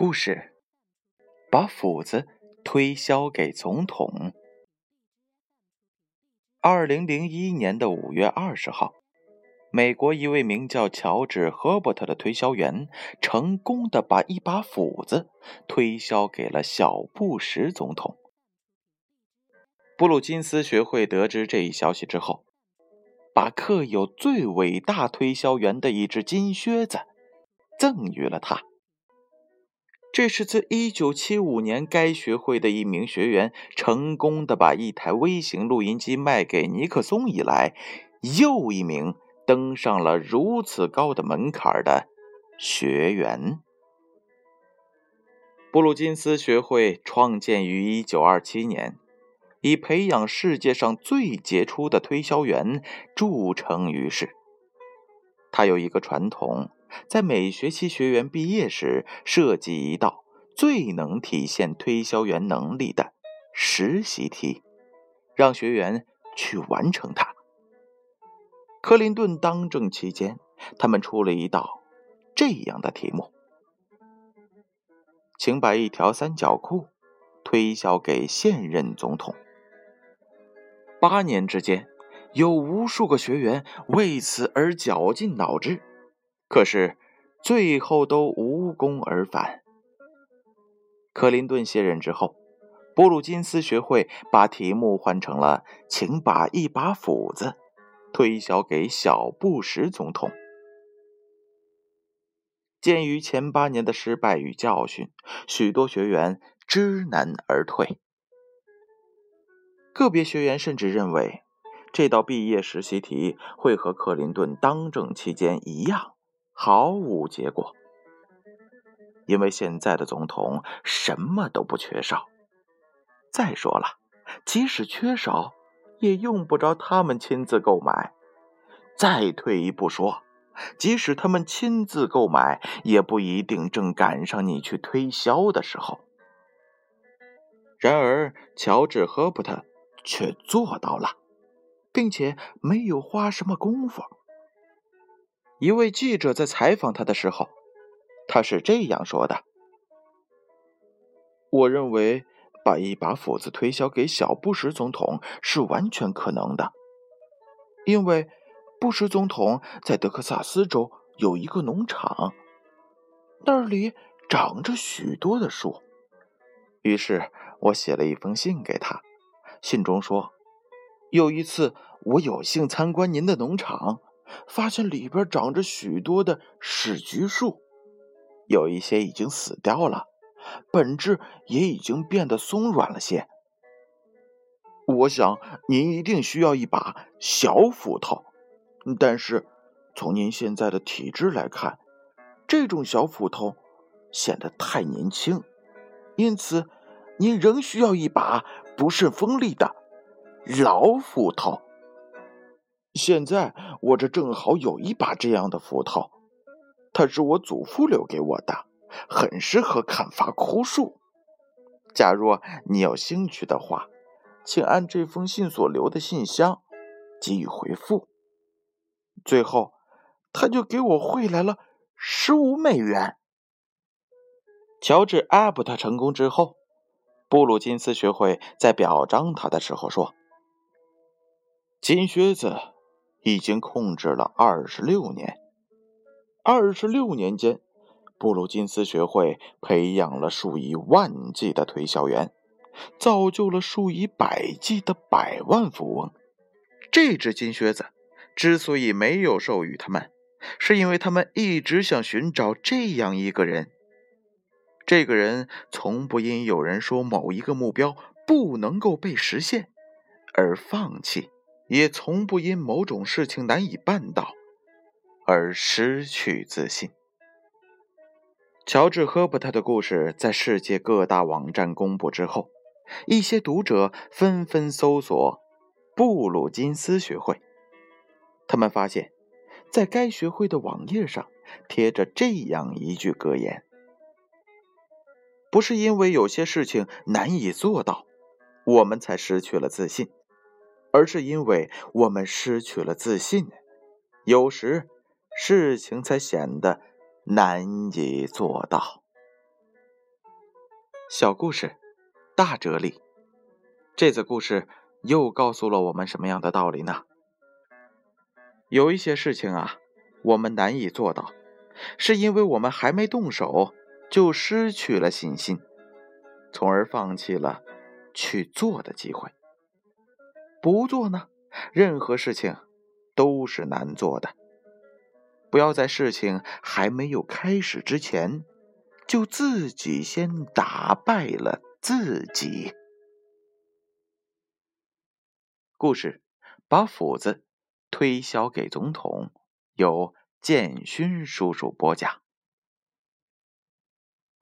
故事：把斧子推销给总统。二零零一年的五月二十号，美国一位名叫乔治·赫伯特的推销员，成功的把一把斧子推销给了小布什总统。布鲁金斯学会得知这一消息之后，把刻有最伟大推销员的一只金靴子赠予了他。这是自1975年该学会的一名学员成功的把一台微型录音机卖给尼克松以来，又一名登上了如此高的门槛的学员。布鲁金斯学会创建于1927年，以培养世界上最杰出的推销员著称于世。他有一个传统。在每学期学员毕业时，设计一道最能体现推销员能力的实习题，让学员去完成它。克林顿当政期间，他们出了一道这样的题目：请把一条三角裤推销给现任总统。八年之间，有无数个学员为此而绞尽脑汁。可是，最后都无功而返。克林顿卸任之后，布鲁金斯学会把题目换成了“请把一把斧子推销给小布什总统”。鉴于前八年的失败与教训，许多学员知难而退。个别学员甚至认为，这道毕业实习题会和克林顿当政期间一样。毫无结果，因为现在的总统什么都不缺少。再说了，即使缺少，也用不着他们亲自购买。再退一步说，即使他们亲自购买，也不一定正赶上你去推销的时候。然而，乔治·赫伯特却做到了，并且没有花什么功夫。一位记者在采访他的时候，他是这样说的：“我认为把一把斧子推销给小布什总统是完全可能的，因为布什总统在德克萨斯州有一个农场，那里长着许多的树。于是我写了一封信给他，信中说，有一次我有幸参观您的农场。”发现里边长着许多的史菊树，有一些已经死掉了，本质也已经变得松软了些。我想您一定需要一把小斧头，但是从您现在的体质来看，这种小斧头显得太年轻，因此您仍需要一把不甚锋利的老斧头。现在我这正好有一把这样的斧头，它是我祖父留给我的，很适合砍伐枯树。假若你有兴趣的话，请按这封信所留的信箱给予回复。最后，他就给我汇来了十五美元。乔治·阿布特成功之后，布鲁金斯学会在表彰他的时候说：“金靴子。”已经控制了二十六年，二十六年间，布鲁金斯学会培养了数以万计的推销员，造就了数以百计的百万富翁。这只金靴子之所以没有授予他们，是因为他们一直想寻找这样一个人。这个人从不因有人说某一个目标不能够被实现而放弃。也从不因某种事情难以办到而失去自信。乔治·赫伯特的故事在世界各大网站公布之后，一些读者纷纷搜索布鲁金斯学会。他们发现，在该学会的网页上贴着这样一句格言：“不是因为有些事情难以做到，我们才失去了自信。”而是因为我们失去了自信，有时事情才显得难以做到。小故事，大哲理。这则故事又告诉了我们什么样的道理呢？有一些事情啊，我们难以做到，是因为我们还没动手就失去了信心，从而放弃了去做的机会。不做呢，任何事情都是难做的。不要在事情还没有开始之前，就自己先打败了自己。故事把斧子推销给总统，由建勋叔叔播讲。